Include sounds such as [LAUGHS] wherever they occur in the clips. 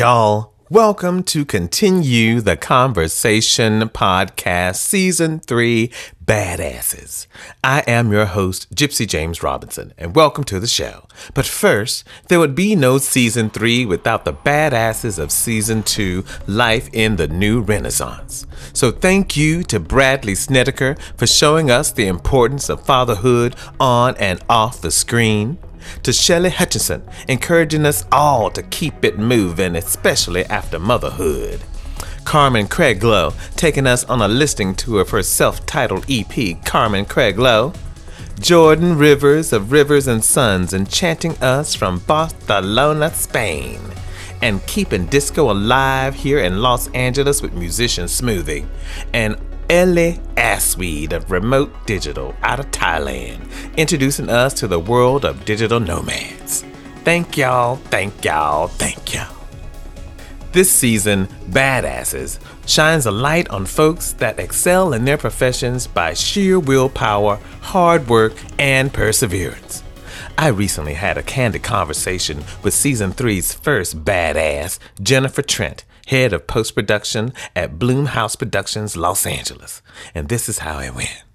Y'all. Welcome to Continue the Conversation Podcast, Season 3 Badasses. I am your host, Gypsy James Robinson, and welcome to the show. But first, there would be no Season 3 without the badasses of Season 2 Life in the New Renaissance. So thank you to Bradley Snedeker for showing us the importance of fatherhood on and off the screen to Shelley Hutchinson, encouraging us all to keep it moving, especially after motherhood. Carmen Craiglow, taking us on a listening tour of her self titled EP, Carmen Craiglow. Jordan Rivers of Rivers and Sons, enchanting us from Barcelona, Spain. And keeping disco alive here in Los Angeles with musician Smoothie. And Ellie Asweed of Remote Digital out of Thailand, introducing us to the world of digital nomads. Thank y'all, thank y'all, thank y'all. This season, Badasses shines a light on folks that excel in their professions by sheer willpower, hard work, and perseverance. I recently had a candid conversation with season three's first badass, Jennifer Trent, head of post production at Blumhouse Productions Los Angeles. And this is how it went.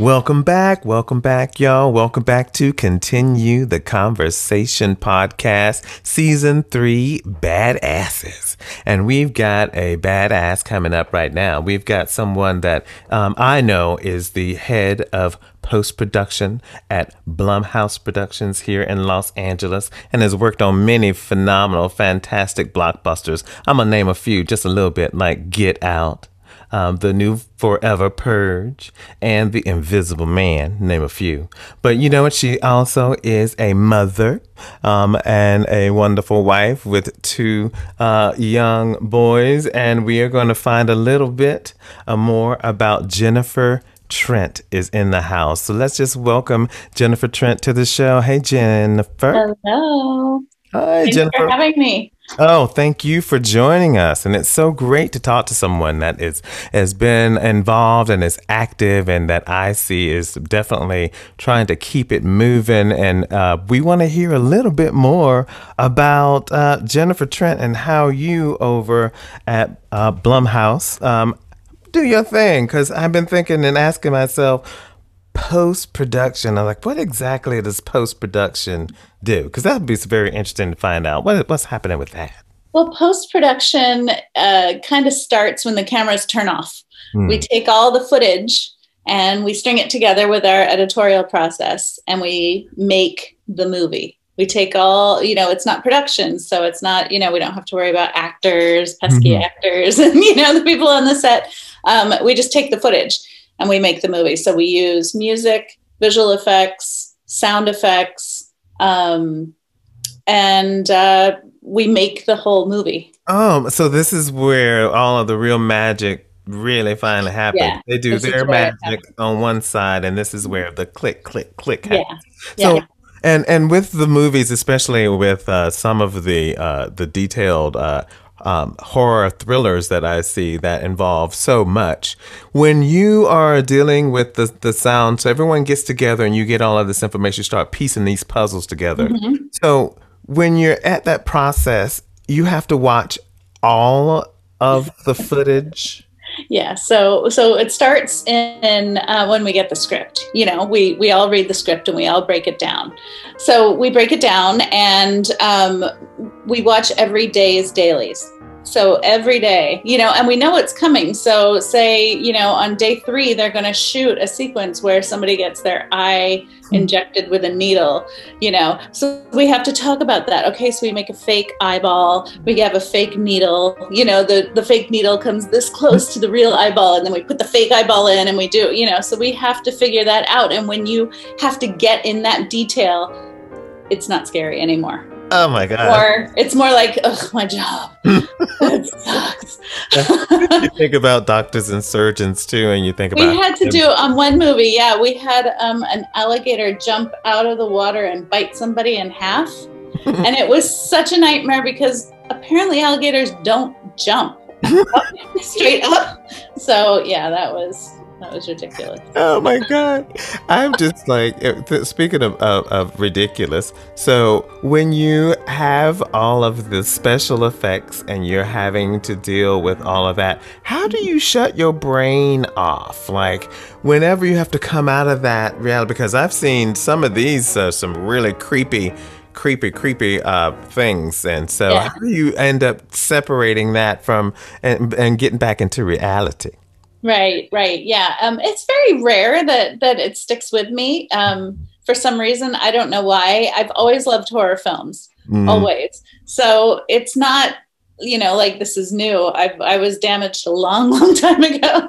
Welcome back. Welcome back, y'all. Welcome back to Continue the Conversation podcast, season three, Badasses. And we've got a badass coming up right now. We've got someone that um, I know is the head of post production at Blumhouse Productions here in Los Angeles and has worked on many phenomenal, fantastic blockbusters. I'm going to name a few just a little bit like Get Out um, the new Forever Purge, and The Invisible Man, name a few. But you know what? She also is a mother um, and a wonderful wife with two uh, young boys. And we are going to find a little bit uh, more about Jennifer. Trent is in the house. So let's just welcome Jennifer Trent to the show. Hey, Jennifer. Hello. Hi, Thanks Jennifer. for having me. Oh, thank you for joining us. And it's so great to talk to someone that is has been involved and is active and that I see is definitely trying to keep it moving. And uh, we want to hear a little bit more about uh, Jennifer Trent and how you over at uh, Blumhouse um, do your thing. Because I've been thinking and asking myself, post production. I'm like, what exactly does post production do? Because that would be very interesting to find out. What, what's happening with that? Well, post production uh, kind of starts when the cameras turn off. Hmm. We take all the footage and we string it together with our editorial process and we make the movie. We take all, you know, it's not production. So it's not, you know, we don't have to worry about actors, pesky Mhm. actors, [LAUGHS] and, you know, the people on the set. Um, we just take the footage and we make the movie. So we use music, visual effects, sound effects, um, and uh, we make the whole movie. Oh, so this is where all of the real magic really finally happens. Yeah, they do their magic on one side, and this is where the click, click, click happens. Yeah. So, Yeah. and and with the movies, especially with uh, some of the uh, the detailed. Uh, um, horror thrillers that I see that involve so much. When you are dealing with the, the sound, so everyone gets together and you get all of this information, you start piecing these puzzles together. Mm-hmm. So when you're at that process, you have to watch all of the footage. Yeah, so so it starts in uh, when we get the script. You know, we we all read the script and we all break it down. So we break it down and um, we watch every day's dailies. So every day, you know, and we know it's coming. So say, you know, on day three, they're going to shoot a sequence where somebody gets their eye hmm. injected with a needle, you know. So we have to talk about that. Okay, so we make a fake eyeball, we have a fake needle, you know, the, the fake needle comes this close to the real eyeball, and then we put the fake eyeball in and we do, you know, so we have to figure that out. And when you have to get in that detail, it's not scary anymore. Oh my god! Or it's more like, ugh, my job. [LAUGHS] it sucks. you think about doctors and surgeons too, and you think about. we had to do on one movie, yeah, we had um, an alligator jump out of the water and bite somebody in half. [LAUGHS] and it was such a nightmare because apparently alligators don't jump [LAUGHS] straight up. So yeah, that was That was ridiculous. Oh my god! I'm just like speaking of, of, of, ridiculous. So when you have all of the special effects and you're having to deal with all of that, how do you shut your brain off? Like whenever you have to come out of that reality, because I've seen some of these uh, some really creepy creepy, creepy uh, things. And so, yeah. how do you end up separating that from and, and getting back into reality? Right, right. Yeah. Um, it's very rare that that it sticks with me. Um, for some reason, I don't know why. I've always loved horror films, mm. always. So it's not, you know, like this is new. I I was damaged a long, [LAUGHS] long time ago. [LAUGHS]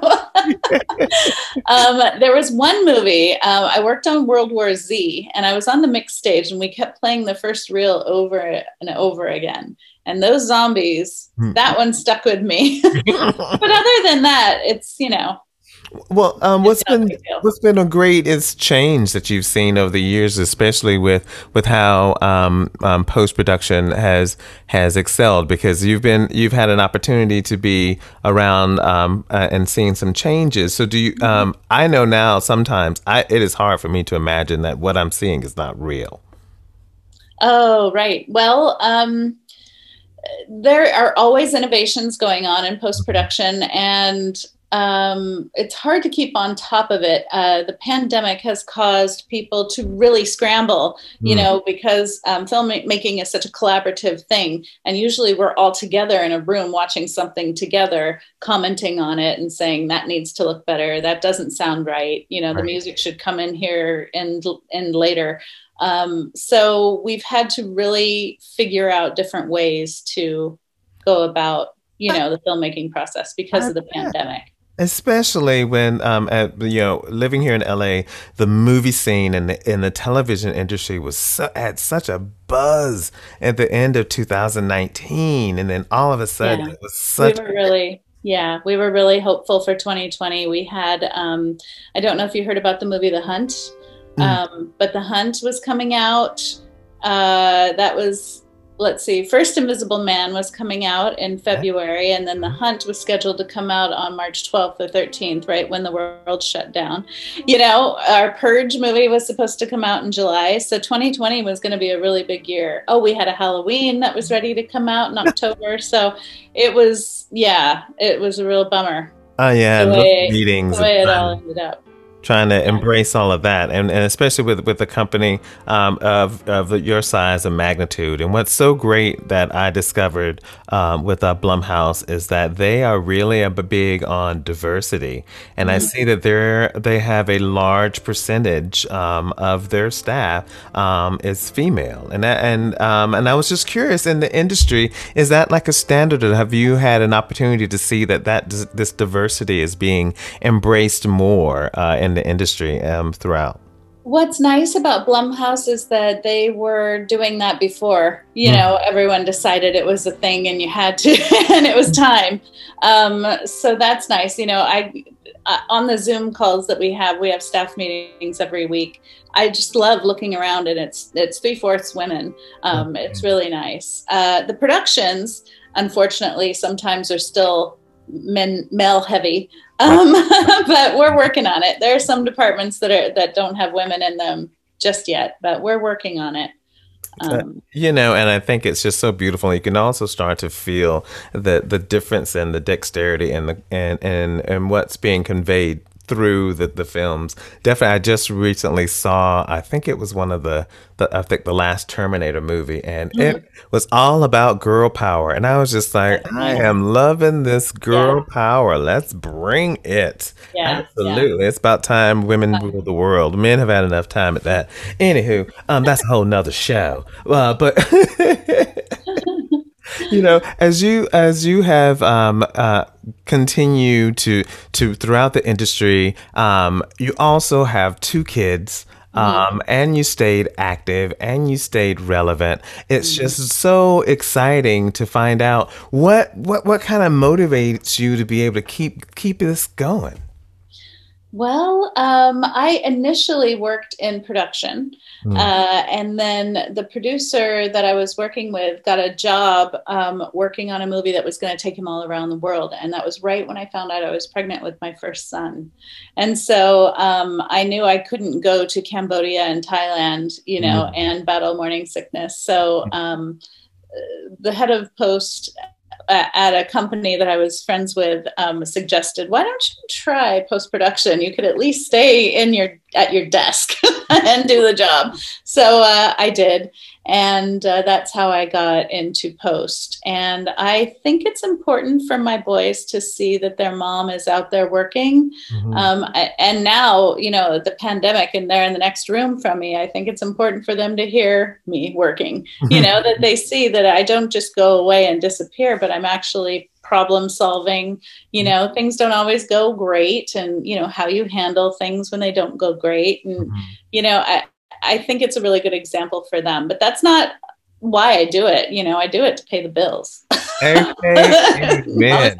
um, there was one movie. Um, I worked on World War Z, and I was on the mix stage, and we kept playing the first reel over and over again and those zombies hmm. that one stuck with me [LAUGHS] but other than that it's you know well um, what's been what's been a great is change that you've seen over the years especially with with how um, um, post-production has has excelled because you've been you've had an opportunity to be around um, uh, and seeing some changes. So do you mm-hmm. um, i know now sometimes I, it is hard for me to imagine that what i'm seeing is not real. Oh right. Well um there are always innovations going on in post production, and um, it's hard to keep on top of it. Uh, the pandemic has caused people to really scramble, you mm. know, because um, filmmaking is such a collaborative thing. And usually we're all together in a room watching something together, commenting on it and saying that needs to look better. That doesn't sound right. You know, right. the music should come in here and, and later. Um, so we've had to really figure out different ways to go about, you know, the filmmaking process because of the pandemic. Especially when, um, at, you know, living here in LA, the movie scene and the, and the television industry was so, had such a buzz at the end of 2019, and then all of a sudden yeah. it was such. We were really, yeah, we were really hopeful for 2020. We had, um, I don't know if you heard about the movie The Hunt. Mm. Um, but The Hunt was coming out. Uh, that was, let's see, first Invisible Man was coming out in February, and then The Hunt was scheduled to come out on March 12th or 13th, right when the world shut down. You know, our Purge movie was supposed to come out in July, so 2020 was going to be a really big year. Oh, we had a Halloween that was ready to come out in October, so it was, yeah, it was a real bummer. Oh yeah, the way, meetings. The way it all ended up trying to embrace all of that. And, and especially with with a company um, of, of your size and magnitude. And what's so great that I discovered um, with uh, Blumhouse is that they are really a big on diversity. And mm-hmm. I see that they're they have a large percentage um, of their staff um, is female. And that, and um, and I was just curious in the industry is that like a standard or have you had an opportunity to see that that this diversity is being embraced more uh, in in the industry um, throughout. What's nice about Blumhouse is that they were doing that before. You mm. know, everyone decided it was a thing and you had to, [LAUGHS] and it was time. Um, so that's nice. You know, I uh, on the Zoom calls that we have, we have staff meetings every week. I just love looking around, and it's it's three fourths women. Um, it's really nice. Uh, the productions, unfortunately, sometimes are still men male heavy um, [LAUGHS] but we're working on it. There are some departments that are that don't have women in them just yet but we're working on it. Uh, um, you know, and I think it's just so beautiful. You can also start to feel the the difference in the dexterity and the and and and what's being conveyed through the, the films. Definitely, I just recently saw, I think it was one of the, the I think the last Terminator movie, and mm-hmm. it was all about girl power. And I was just like, I am loving this girl yeah. power. Let's bring it. Yeah, Absolutely. Yeah. It's about time women uh-huh. rule the world. Men have had enough time at that. Anywho, um, that's a whole nother show. Uh, but [LAUGHS] you know, as you as you have um, uh, continued to to throughout the industry, um, you also have two kids. Mm-hmm. Um, and you stayed active and you stayed relevant. It's mm-hmm. just so exciting to find out what what what kind of motivates you to be able to keep keep this going. Well, um, I initially worked in production, mm. uh, and then the producer that I was working with got a job um, working on a movie that was going to take him all around the world. And that was right when I found out I was pregnant with my first son. And so um, I knew I couldn't go to Cambodia and Thailand, you know, mm. and battle morning sickness. So hmm. um, the head of post at a company that I was friends with um, suggested, why don't you try post production? You could at least stay in your at your desk [LAUGHS] [LAUGHS] and do the job. So uh, I did, and uh, that's how I got into post. And I think it's important for my boys to see that their mom is out there working. Mm-hmm. Um, and now, you know, the pandemic, and they're in the next room from me. I think it's important for them to hear me working. You know, that they see that I don't just go away and disappear, but I'm actually problem solving you know mm-hmm. things don't always go great and you know how you handle things when they don't go great and mm-hmm. you know I, I think it's a really good example for them. But that's not why I do it. You know, I do it to pay the bills. [LAUGHS] Okay, [LAUGHS] man.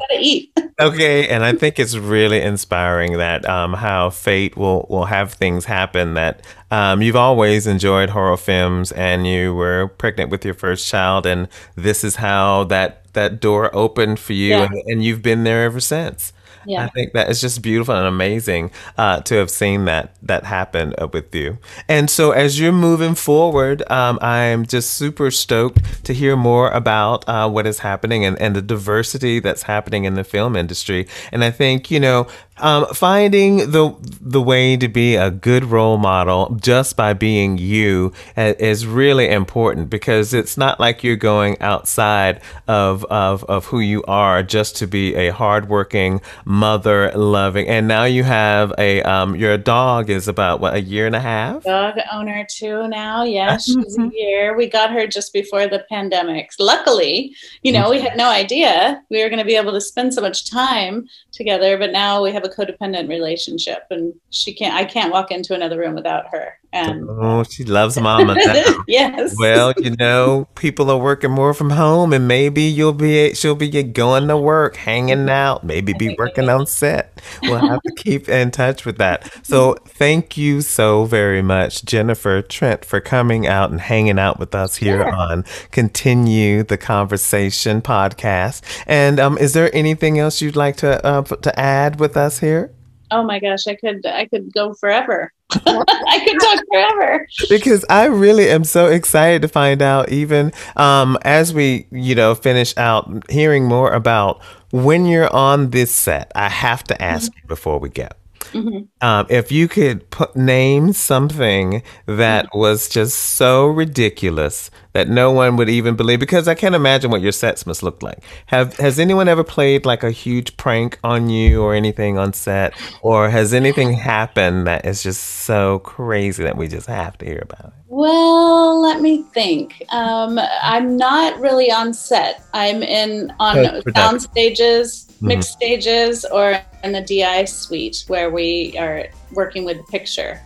okay, and I think it's really inspiring that um, how fate will will have things happen that um, you've always enjoyed horror films, and you were pregnant with your first child, and this is how that that door opened for you, yeah. and, and you've been there ever since. Yeah. I think that is just beautiful and amazing uh, to have seen that that happen uh, with you. And so, as you're moving forward, um, I'm just super stoked to hear more about uh, what is happening and, and the diversity that's happening in the film industry. And I think you know um, finding the the way to be a good role model just by being you is really important because it's not like you're going outside of of, of who you are just to be a hardworking mother, loving. And now you have a um, your dog is about what a year and a half. Dog owner too now. Yes, [LAUGHS] she's a year. We got her just before the pandemic. Luckily, you know, we had no idea we were going to be able to spend so much time together, but now we have a codependent relationship and she can't I can't walk into another room without her. And Oh, she loves mama [LAUGHS] yes. Well, you know, people are working more from home and maybe you'll be she'll be going to work, hanging out, maybe be working on set. We'll have to keep in touch with that. So thank you so very much, Jennifer Trent, for coming out and hanging out with us here on Continue the Conversation podcast. And um, is there anything else you'd like to uh, to add with us here? Oh my gosh, I could I could go forever. [LAUGHS] I could talk forever. Because I really am so excited to find out even um, as we, you know, finish out hearing more about when you're on this set. I have to ask mm-hmm. you before we go. Mm-hmm. Um, if you could put name something that mm-hmm. was just so ridiculous that no one would even believe, because I can't imagine what your sets must look like. Have has anyone ever played like a huge prank on you or anything on set, or has anything happened that is just so crazy that we just have to hear about it? Well, let me think. Um, I'm not really on set. I'm in on sound stages, mixed mm-hmm. stages, or in the DI suite where we are working with the picture.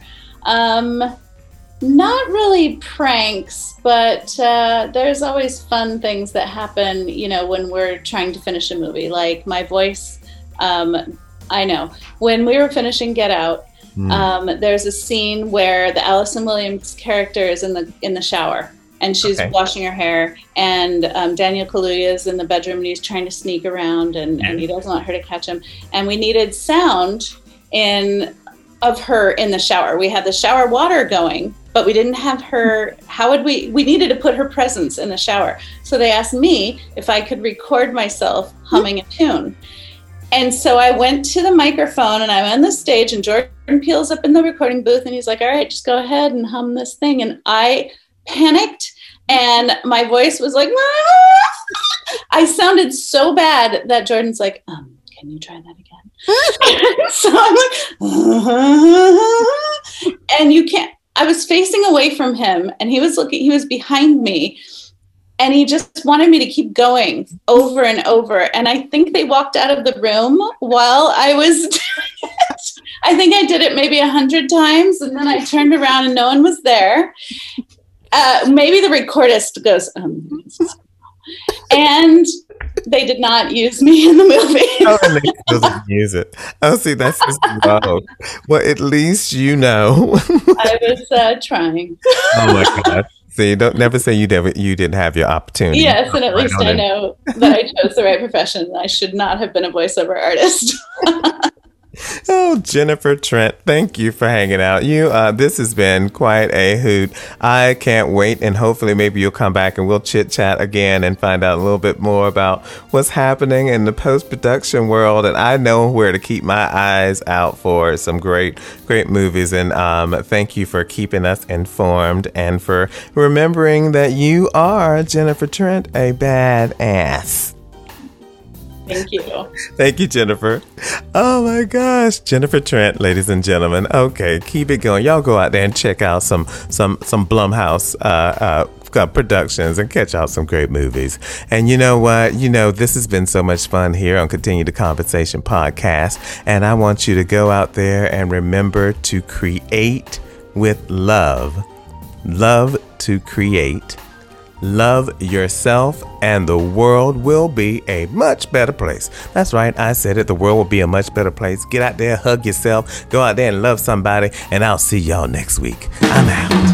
Um, not really pranks, but uh, there's always fun things that happen, you know, when we're trying to finish a movie. Like my voice, um, I know. When we were finishing Get Out, mm. um, there's a scene where the Allison Williams character is in the in the shower and she's okay. washing her hair and um, daniel kaluuya is in the bedroom and he's trying to sneak around and, yeah. and, he doesn't want her to catch him and we needed sound in of her in the shower we had the shower water going but we didn't have her how would we we needed to put her presence in the shower so they asked me if i could record myself humming a tune and so i went to the microphone and i'm on the stage and jordan Peele's up in the recording booth and he's like all right just go ahead and hum this thing and i panicked and my voice was like I sounded so bad that Jordan's like, um, can you try that again? [LAUGHS] so I'm like, and you can't. I was facing away from him, and he was looking. He was behind me, and he just wanted me to keep going over and over. And I think they walked out of the room while I was. [LAUGHS] I think I did it maybe a hundred times, and then I turned around and no one was there. Uh, maybe the recordist goes, um, and they did not use me in the movie. [LAUGHS] oh, and they doesn't use it. Oh, see, that's just low. Well, at least you know. [LAUGHS] I was uh, trying. oh my gosh. See, don't never say you never you didn't have your opportunity. Yes, and at least I know that I chose the right profession. I should not have been a voiceover artist. [LAUGHS] [LAUGHS] Oh, Jennifer Trent, thank you for hanging out. You, uh, this has been quite a hoot. I can't wait, and hopefully, maybe you'll come back and we'll chit chat again and find out a little bit more about what's happening in the post production world. And I know where to keep my eyes out for some great, great movies. And um, thank you for keeping us informed and for remembering that you are Jennifer Trent, a badass. Thank you. Thank you, Jennifer. Oh my gosh, Jennifer Trent, ladies and gentlemen. Okay, keep it going. Y'all go out there and check out some some some Blumhouse uh, uh, productions and catch out some great movies. And you know what? You know, this has been so much fun here on Continue the Conversation podcast. And I want you to go out there and remember to create with love. Love to create Love yourself, and the world will be a much better place. That's right, I said it. The world will be a much better place. Get out there, hug yourself, go out there and love somebody, and I'll see y'all next week. I'm out.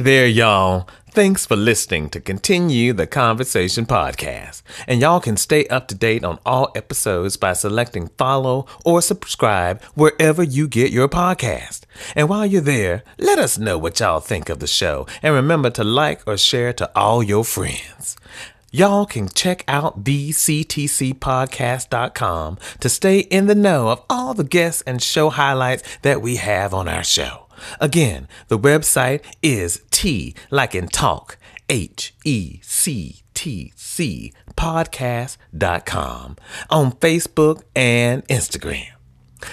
There, y'all. Thanks for listening to Continue the Conversation podcast. And y'all can stay up to date on all episodes by selecting follow or subscribe wherever you get your podcast. And while you're there, let us know what y'all think of the show. And remember to like or share to all your friends. Y'all can check out thectcpodcast.com to stay in the know of all the guests and show highlights that we have on our show. Again, the website is T, like in talk, H E C T C podcast.com on Facebook and Instagram.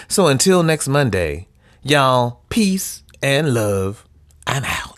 So until next Monday, y'all, peace and love. I'm out.